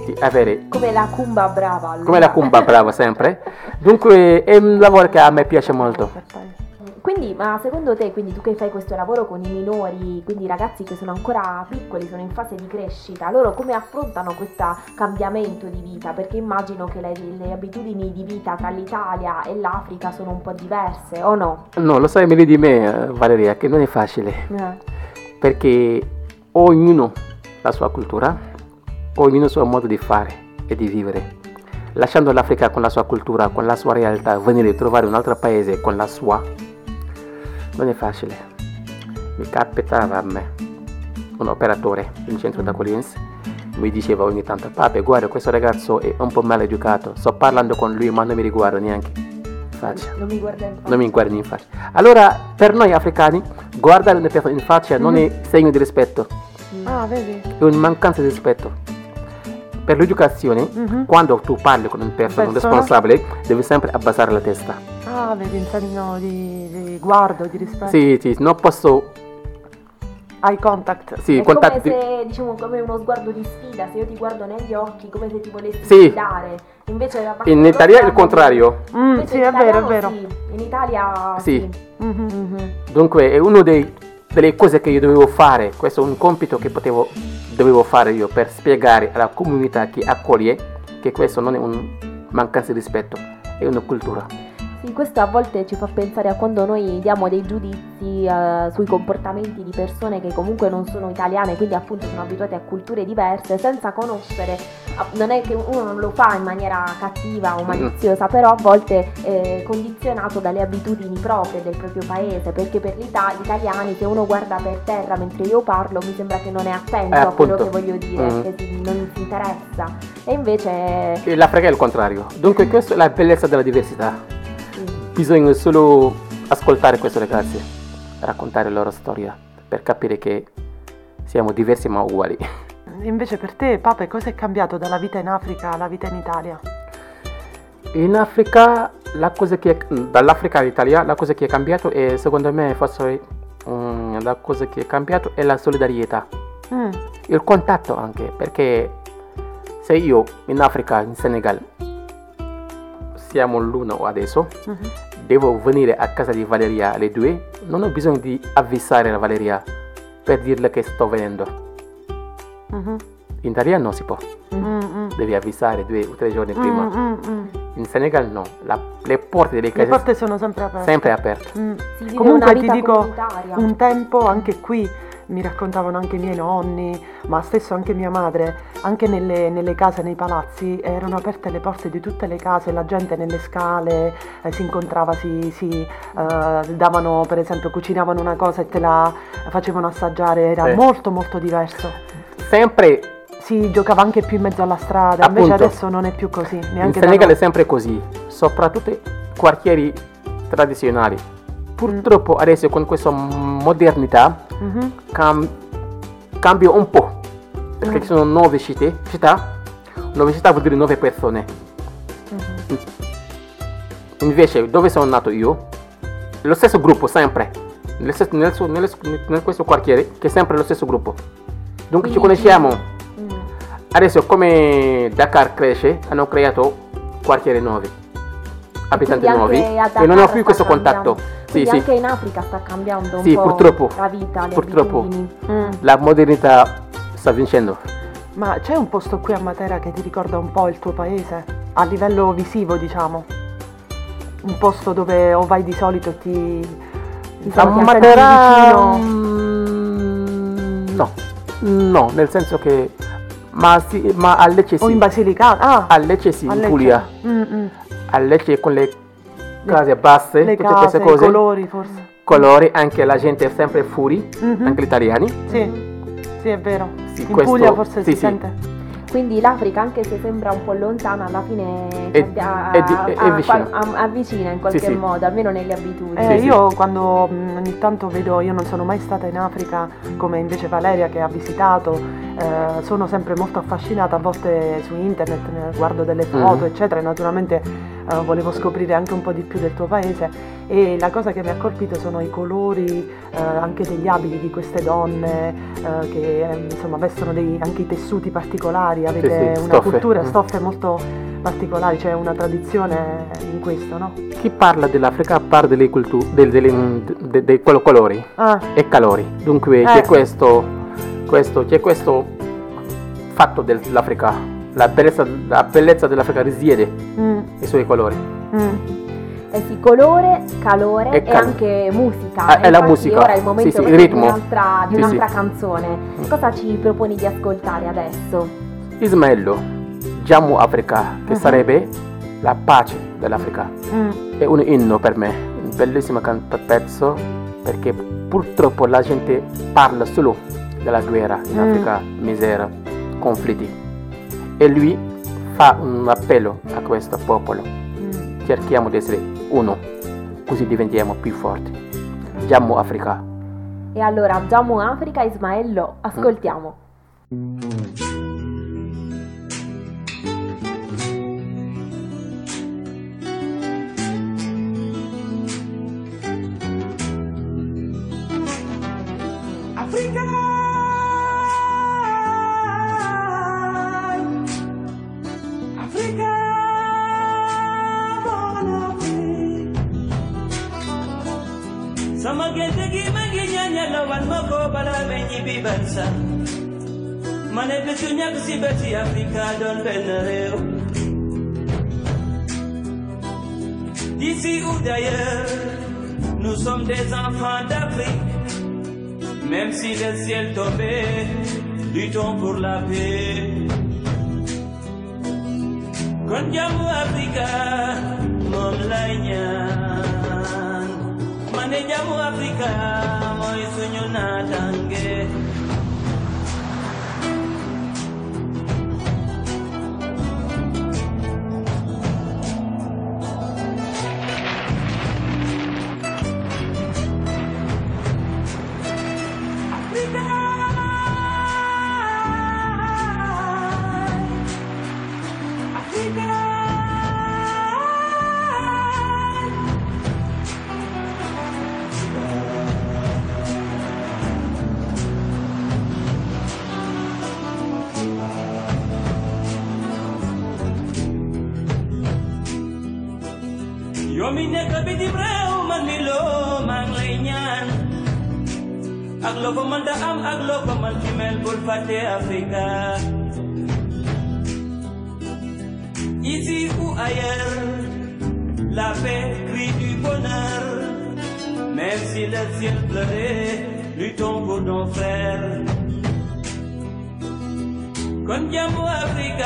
di avere Come la cumba brava. allora. come la cumba brava sempre. Dunque è un lavoro che a me piace molto. Quindi, ma secondo te, quindi tu che fai questo lavoro con i minori, quindi i ragazzi che sono ancora piccoli, sono in fase di crescita, loro come affrontano questo cambiamento di vita? Perché immagino che le, le abitudini di vita tra l'Italia e l'Africa sono un po' diverse, o no? No, lo sai meglio di me, eh, Valeria, che non è facile. Eh. Perché ognuno la sua cultura, ognuno il suo modo di fare e di vivere. Lasciando l'Africa con la sua cultura, con la sua realtà, venire a trovare un altro paese con la sua, non è facile. Mi capitava a me, un operatore in centro d'accoglienza, mi diceva ogni tanto, papi guarda questo ragazzo è un po' maleducato, sto parlando con lui ma non mi riguarda neanche. in Faccia. Non mi guarda in faccia. Non mi guardi in faccia. Allora, per noi africani, guardare una persona in faccia non è segno di rispetto, Ah, vedi? è una mancanza di rispetto. Per l'educazione, Mhm. quando tu parli con una persona, Persona. responsabile, devi sempre abbassare la testa. Vedi, in segno di, di guardo, di rispetto. Sì, sì, non posso. Eye contact. Sì, è contatti. come se, diciamo, come uno sguardo di sfida, se io ti guardo negli occhi, come se ti volessi Sì. sfidare. Invece parte In Italia è il contrario. Mm, Invece sì, in è vero, è vero. sì, In Italia Sì. Mhm. Mhm. Dunque, è una delle cose che io dovevo fare. Questo è un compito che potevo, dovevo fare io per spiegare alla comunità che accoglie che questo non è un mancanza di rispetto, è una cultura. Sì, questo a volte ci fa pensare a quando noi diamo dei giudizi eh, sui comportamenti di persone che comunque non sono italiane, quindi appunto sono abituate a culture diverse, senza conoscere, ah, non è che uno non lo fa in maniera cattiva o maliziosa, però a volte è condizionato dalle abitudini proprie del proprio paese, perché per gli italiani se uno guarda per terra mentre io parlo mi sembra che non è attento Eh, a quello che voglio dire, Mm. che si- non si interessa. E invece... L'Africa è il contrario. Dunque, questa è la bellezza della diversità. Bisogna solo ascoltare queste ragazze, raccontare la loro storia per capire che siamo diversi ma uguali. Invece per te, Pape, cosa è cambiato dalla vita in Africa alla vita in Italia? In Africa, la cosa che è- dall'Africa all'Italia, la cosa che è cambiato è, secondo me, forse mm, la cosa che è cambiato è la solidarietà, Mm, il contatto anche, perché se io in Africa, in Senegal, siamo l'uno adesso, mhm. Devo venire a casa di Valeria alle due, non ho bisogno di avvisare la Valeria per dirle che sto venendo. Mhm. In Italia non si può, Mm, mm. devi avvisare due o tre giorni prima. mm, mm. In Senegal no, La- le porte delle Le case porte sono sempre aperte. sempre aperte. Mm. Comunque ti dico, un tempo anche qui mi raccontavano anche i miei nonni, ma stesso anche mia madre, anche nelle, nelle case, nei palazzi, erano aperte le porte di tutte le case, la gente nelle scale eh, si incontrava, si, si, eh, davano per esempio, cucinavano una cosa e te la facevano assaggiare, era Sì. molto molto diverso. Sempre Si giocava anche più in mezzo alla strada, invece Appunto. adesso non è più così, in neanche da Senegal è sempre così, soprattutto i quartieri tradizionali. Purtroppo adesso con questa modernità Mhm. cam- cambia un po', perché Mm. ci sono nuove città, città, nuove città vuol dire nuove persone. Mhm. Invece dove sono nato io, lo stesso gruppo sempre, nel, stesso- nel suo- nel- nel questo quartiere, che è sempre lo stesso gruppo. Dunque ci conosciamo. Mm. Adesso come Dakar cresce, hanno creato quartieri nuovi, abitanti nuovi e non ho più questo contatto. Sì, Quindi sì. anche in Africa sta cambiando un Sì, po' purtroppo. la vita, le Purtroppo. abitudini. Mm. La modernità sta vincendo. Ma c'è un posto qui a Matera che ti ricorda un po' il tuo paese? A livello visivo, diciamo. Un posto dove o vai di solito e ti... ti A Matera mm, no, no, nel senso che ma, sì, ma a Lecce O in sì. Basilicata? Ah, A Lecce sì, a in Lecce. Puglia. Mm, mm. A Lecce con le case basse, le tutte case, queste i cose. colori forse. colori, anche la gente è sempre fuori, Mhm. anche gli italiani. Sì, sì è vero. Sì, In questo- Puglia forse sì, si sì. sente. Quindi l'Africa, anche se sembra un po' lontana, alla fine È- abbia- è di- è- è a- vicina. a- avvicina in qualche Sì, sì. modo, almeno nelle abitudini. Eh, Sì, sì. io quando mh, ogni tanto vedo, io non sono mai stata in Africa come invece Valeria che ha visitato, eh, sono sempre molto affascinata, a volte su internet ne guardo delle foto Mhm. eccetera e naturalmente eh, volevo scoprire anche un po' di più del tuo paese e la cosa che mi ha colpito sono i colori eh, anche degli abiti di queste donne eh, che eh, insomma vestono dei, anche i tessuti particolari, avete sì, una stoffe. cultura, Mm. stoffe molto particolari, c'è una tradizione in questo, no? Chi parla dell'Africa parla delle culture, del- delle- de- dei col- colori Ah, e calori. Dunque Eh. c'è questo, questo, c'è questo fatto dell'Africa. La bellezza, la bellezza dell'Africa risiede mm, nei suoi colori. mm. Eh sì, colore, calore E calore. anche musica. Ah, è la musica. Ora è il momento Sì, sì, il ritmo. di un'altra, di un'altra sì. canzone. Cosa ci proponi di ascoltare adesso? Ismaello, Jammu Africa, che Mhm. sarebbe la pace dell'Africa. Mm, È un inno per me, un bellissimo can- pezzo perché purtroppo la gente parla solo della guerra in Mm. Africa, misera, conflitti. E lui fa un appello a questo popolo. mm. Cerchiamo di essere uno, così diventiamo più forti. Jammu Africa. E allora, Jammu Africa, Ismaello, ascoltiamo. Africa. D'ici ou d'ailleurs, nous sommes des enfants d'Afrique. Même si le ciel tombait, luttons pour la paix. mane jamu Afrika moy con jambo África.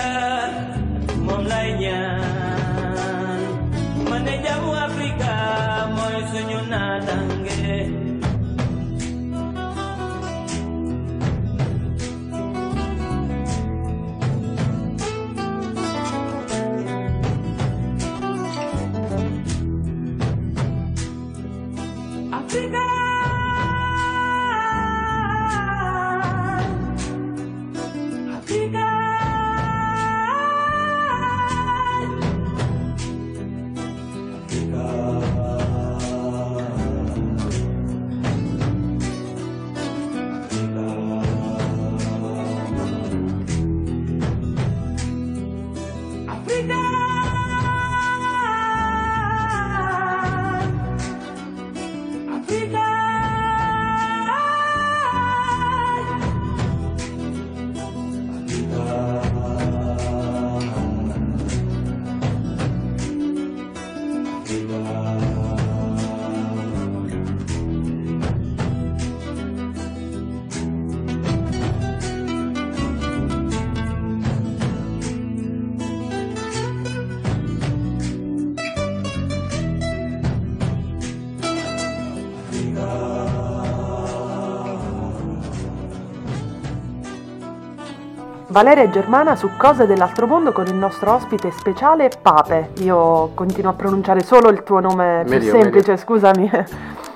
Valeria e Germana su Cose dell'altro mondo con il nostro ospite speciale Pape. Io continuo a pronunciare solo il tuo nome più Meglio, semplice, meglio. scusami.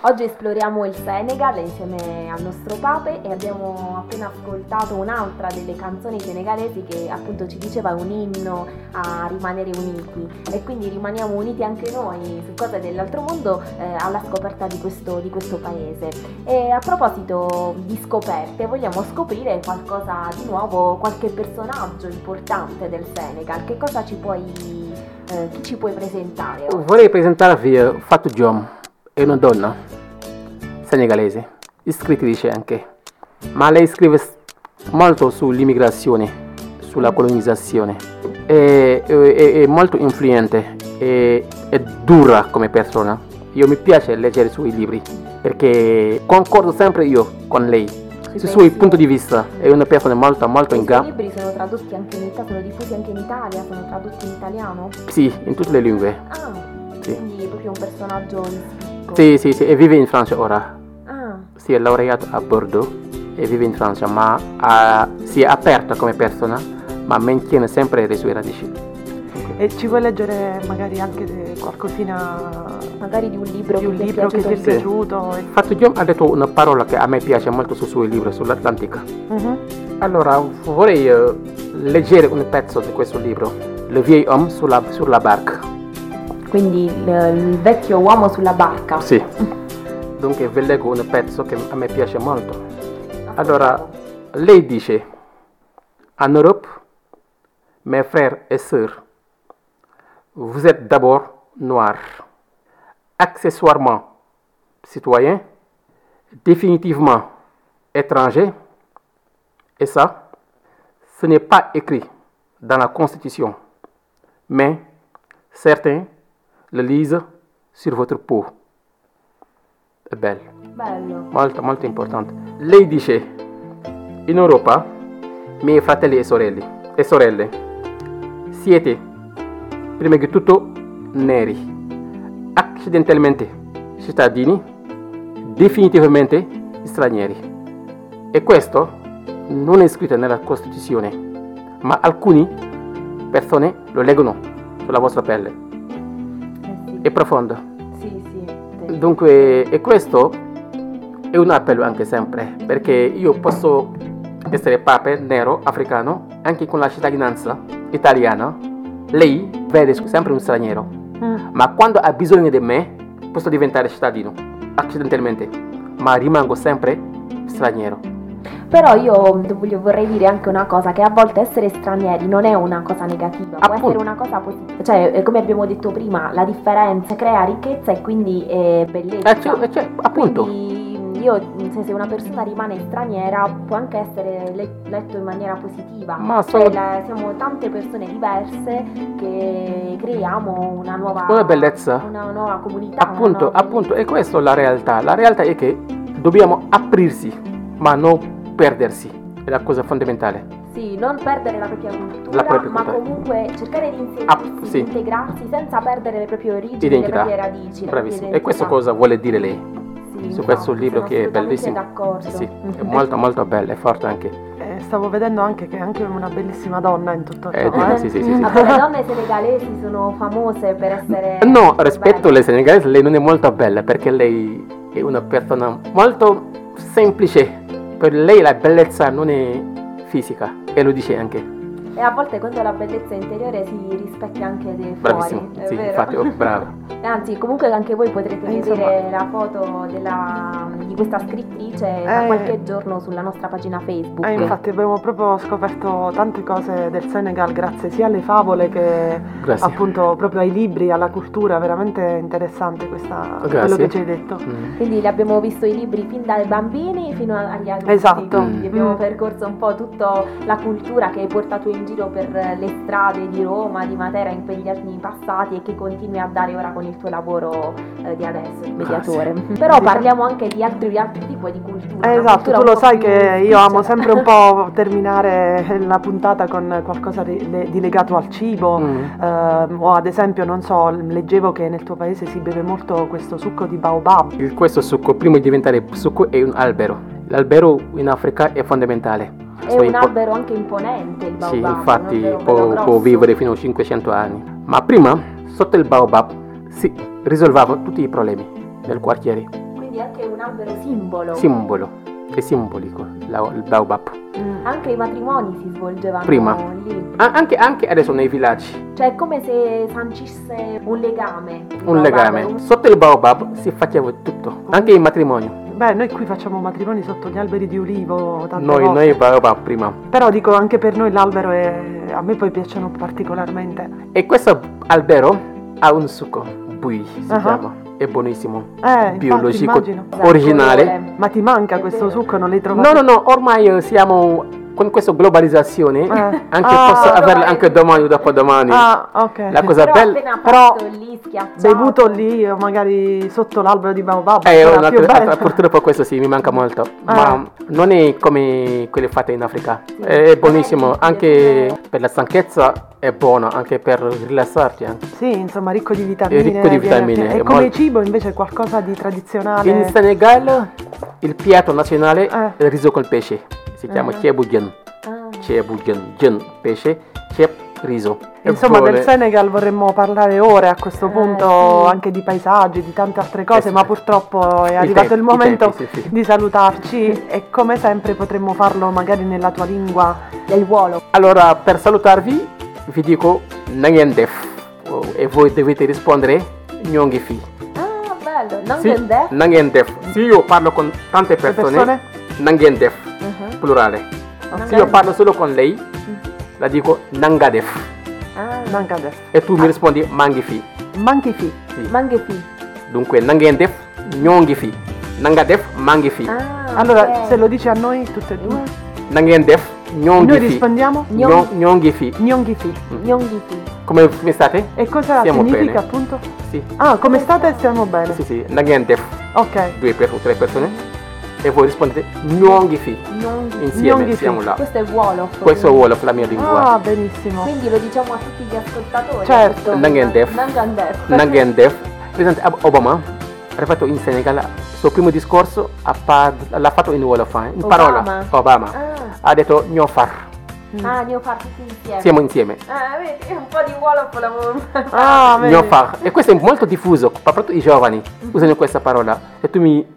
Oggi esploriamo il Senegal insieme al nostro pape e abbiamo appena ascoltato un'altra delle canzoni senegalesi che appunto ci diceva un inno a rimanere uniti e quindi rimaniamo uniti anche noi su cose dell'altro mondo eh, alla scoperta di questo, di questo paese. E a proposito di scoperte vogliamo scoprire qualcosa di nuovo, qualche personaggio importante del Senegal, che cosa ci puoi, eh, chi ci puoi presentare? oggi? Vorrei presentarvi eh, Fatou Diom, è una donna senegalese, scrittrice anche, ma lei scrive molto sull'immigrazione, sulla colonizzazione, è, è- è molto influente, è, è dura come persona. Io mi piace leggere i suoi libri perché concordo sempre io con lei. Sui suoi punti di vista è una persona molto molto in I gamba. libri sono tradotti anche in Italia, sono diffusi anche in Italia, sono tradotti in italiano? Sì, in tutte le lingue. Ah, Sì. quindi è proprio un personaggio. Sì, sì, sì, e vive in Francia ora. Ah, Si è laureato a Bordeaux e vive in Francia, ma ha- si è aperta come persona, ma mantiene sempre le sue radici. E ci vuoi leggere magari anche de- qualcosina magari di un libro di un che ti libro che ti è piaciuto. Fatou Diom ha detto una parola che a me piace molto sui suoi libri sull'Atlantica. Mhm. Allora, vorrei eh, leggere un pezzo di questo libro, Le vieil homme sulla, sulla barca. Quindi il, il vecchio uomo sulla barca. Sì. Dunque vi leggo un pezzo che a me piace molto. Allora, lei dice, en Europe, mes frères et sœurs, vous êtes d'abord noirs, accessoirement citoyens, définitivement étrangers, et ça, ce n'est pas écrit dans la Constitution, mais certains lisent sur votre peau. È bello Bello. molto molto importante. Lei dice, in Europa, miei fratelli e sorelle, e sorelle siete prima di tutto neri, accidentalmente cittadini, definitivamente stranieri. E questo non è scritto nella Costituzione, ma alcune persone lo leggono sulla vostra pelle. È profondo. sì, sì. Dunque, e questo è un appello anche sempre, perché io posso essere pape, nero, africano, anche con la cittadinanza italiana, lei vede sempre un straniero, Mm. ma quando ha bisogno di me posso diventare cittadino, accidentalmente, ma rimango sempre straniero. Però io vorrei dire anche una cosa, che a volte essere stranieri non è una cosa negativa, può Appunto. essere una cosa positiva. Cioè, eh, come abbiamo detto prima, la differenza crea ricchezza e quindi è bellezza. Eh, cioè- cioè, appunto. Quindi io, se, una persona rimane straniera, può anche essere le- letto in maniera positiva. Ma Cioè, la- siamo tante persone diverse che creiamo una nuova, Una bellezza. una nuova comunità. Appunto, nuova appunto, e questa è la realtà. La realtà è che dobbiamo aprirsi, ma non perdersi. È la cosa fondamentale. Sì, non perdere la propria cultura, La propria ma cultura. comunque cercare di inserirsi, Ah, sì. integrarsi senza perdere le proprie origini, Identità. le proprie radici. Bravissimo. E questo cosa vuole dire lei? Sì, su infatti, questo libro sono che è bellissimo. d'accordo. Sì, è molto molto bello, è forte anche. Eh, stavo vedendo anche che è anche una bellissima donna in tutto Eh, ciò. eh. sì, sì, sì, sì. Vabbè, le donne senegalesi sono famose per essere... No, rispetto alle senegalesi, lei non è molto bella perché lei è una persona molto semplice. Per lei la bellezza non è fisica, e lo dice anche. E a volte quando la bellezza interiore si rispecchia anche dei fuori, è sì, vero? infatti, oh, brava. Anzi, comunque anche voi potrete Eh, vedere la foto della- di questa scrittrice da Eh. qualche giorno sulla nostra pagina Facebook. Eh, infatti abbiamo proprio scoperto tante cose del Senegal grazie sia alle favole che Grazie. appunto proprio ai libri, alla cultura, veramente interessante questa, quello Grazie. che ci hai detto. Mm. Quindi li abbiamo visto i libri fin dai bambini fino agli adulti. Esatto. Quindi abbiamo Mm. percorso un po' tutta la cultura che hai portato in giro per le strade di Roma, di Matera in quegli anni passati e che continui a dare ora con il tuo lavoro eh, di adesso, il mediatore. Però Diciamo- parliamo anche di altri, di altri tipi di cultura. Eh, esatto, cultura tu lo sai che io amo sempre un po' terminare la puntata con qualcosa di, di legato al cibo. Mm. Ehm, o ad esempio, non so, leggevo che nel tuo paese si beve molto questo succo di baobab. Il- Questo succo, prima di diventare succo, è un albero. L'albero in Africa è fondamentale. È un po- albero anche imponente il baobab. Sì, infatti può, può vivere fino a 500 anni. Ma prima, sotto il baobab, si risolvevano tutti i problemi del quartiere. Quindi anche un albero simbolo. Simbolo, è simbolico la- il baobab. Mm, Anche i matrimoni si svolgevano Prima. lì. A- anche, anche adesso nei villaggi, Cioè è come se sancisse un legame. un legame. un- Sotto il baobab si faceva tutto, anche il matrimonio. Beh, noi qui facciamo matrimoni sotto gli alberi di ulivo tante Noi, volte. noi baobab prima. Però dico anche per noi l'albero è... a me poi piacciono particolarmente. E questo albero ha un succo, bui si Ah. chiama, è buonissimo, Eh, infatti, biologico, immagino. originale. Ma ti manca questo succo? Non l'hai trovato? No, no, no, ormai eh, siamo con questa globalizzazione, Eh. anche Ah. posso averla Ormai- anche domani o dopodomani. Ah, ok. La cosa Però bella però lì. Bevuto lì o magari sotto l'albero di baobab. Eh, ancora una- più bello. purtroppo questo sì, mi manca molto, Ah. ma non è come quelle fatte in Africa. È buonissimo, anche per la stanchezza è buono, anche per rilassarti. anche. Sì, insomma, ricco di vitamine. È ricco di vitamine, E è come molto- cibo invece qualcosa di tradizionale. In Senegal il piatto nazionale Eh. è il riso col pesce, si chiama Ah. cebugen, Ah. cebugen, gen, pesce, ceb, riso. È Insomma, del Senegal vorremmo parlare ore a questo Eh, punto, sì. anche di paesaggi, di tante altre cose, Eh, sì. ma purtroppo è I arrivato tempi, il momento tempi, sì, sì. di salutarci e come sempre potremmo farlo magari nella tua lingua. Del vuolo. Allora, per salutarvi, vi dico Nangen Def Oh, e voi dovete rispondere Nyongi Fi. Ah, bello. Gende? Nangen Def. Se io parlo con tante persone, persone? Nangen Def, Mhm. plurale. Se io parlo solo con lei, la dico Nanga Def. Ah, Nangades. E tu mi rispondi Mangi Fi. Manchi fi. Sì. Manghefi. Dunque, Nangen Def, Nyongi Fi. Nanga Def, Mangi Fi. Ah, Allora, ok. se lo dici a noi tutte e due, Nangen Def, Nyongi noi rispondiamo Nyong- Nyongi Fi. Nyonghi fi. Nyonghifi. Come come state? E cosa Stiamo significa bene. appunto? Sì. Ah, come state? Stiamo bene. Sì, sì. Nangen Def, Ok. due per tre persone. E voi rispondete Nyongi Fi. Nyonghi. Insieme Nyongi Fi. siamo là. Questo è Wolof. Questo è Wolof, la mia lingua. Ah, benissimo. Quindi lo diciamo a tutti gli ascoltatori. Certo. Nangendef. Nangendef. Nangendef. Nangen Def. Presidente Ob- Obama, arrivato in Senegal, il suo primo discorso ha par- l'ha fatto in Wolof, eh, in Obama. parola. Obama. Ah, Ha detto Nyofar. ah, ne ho fatti tutti insieme. Siamo insieme. Ah, vedi, un po' di Wolof l'avevo Ah, vedi. Nyofar. E questo è molto diffuso, soprattutto i giovani usano questa parola. E tu mi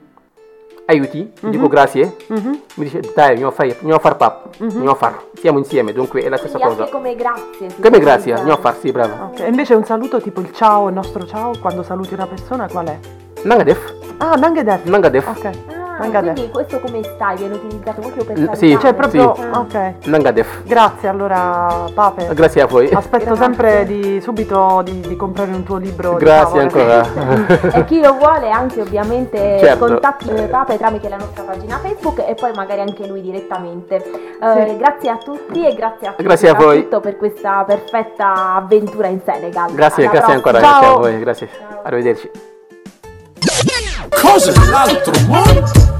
aiuti, ti dico grazie, Mhm. mi dice dai, Nyofar, Nyofar pap, Nyofar. Siamo insieme, dunque è la stessa Quindi cosa. anche come grazie. si Come grazie, dire. Nyofar, sì, brava. Ok, invece un saluto tipo il ciao, il nostro ciao, quando saluti una persona, qual è? Nangadef, Ah, Nangedef. Nangadef, Ok. Ah, Nangadef. quindi questo come stai viene utilizzato proprio per salutare. sì, Cioè proprio, Ah. ok. Nangadef. Grazie allora Pape. Grazie a voi. Aspetto Grazie. sempre di subito di, di comprare un tuo libro. Grazie ancora. e chi lo vuole anche ovviamente Certo. contatti eh, Pape tramite la nostra pagina Facebook e poi magari anche lui direttamente. Eh, Sì. Grazie a tutti e grazie a tutti Grazie a voi. per questa perfetta avventura in Senegal. Grazie, Alla grazie ancora, prossima. grazie a Ciao. voi, grazie. Arrivederci. Cose dell'altro mondo.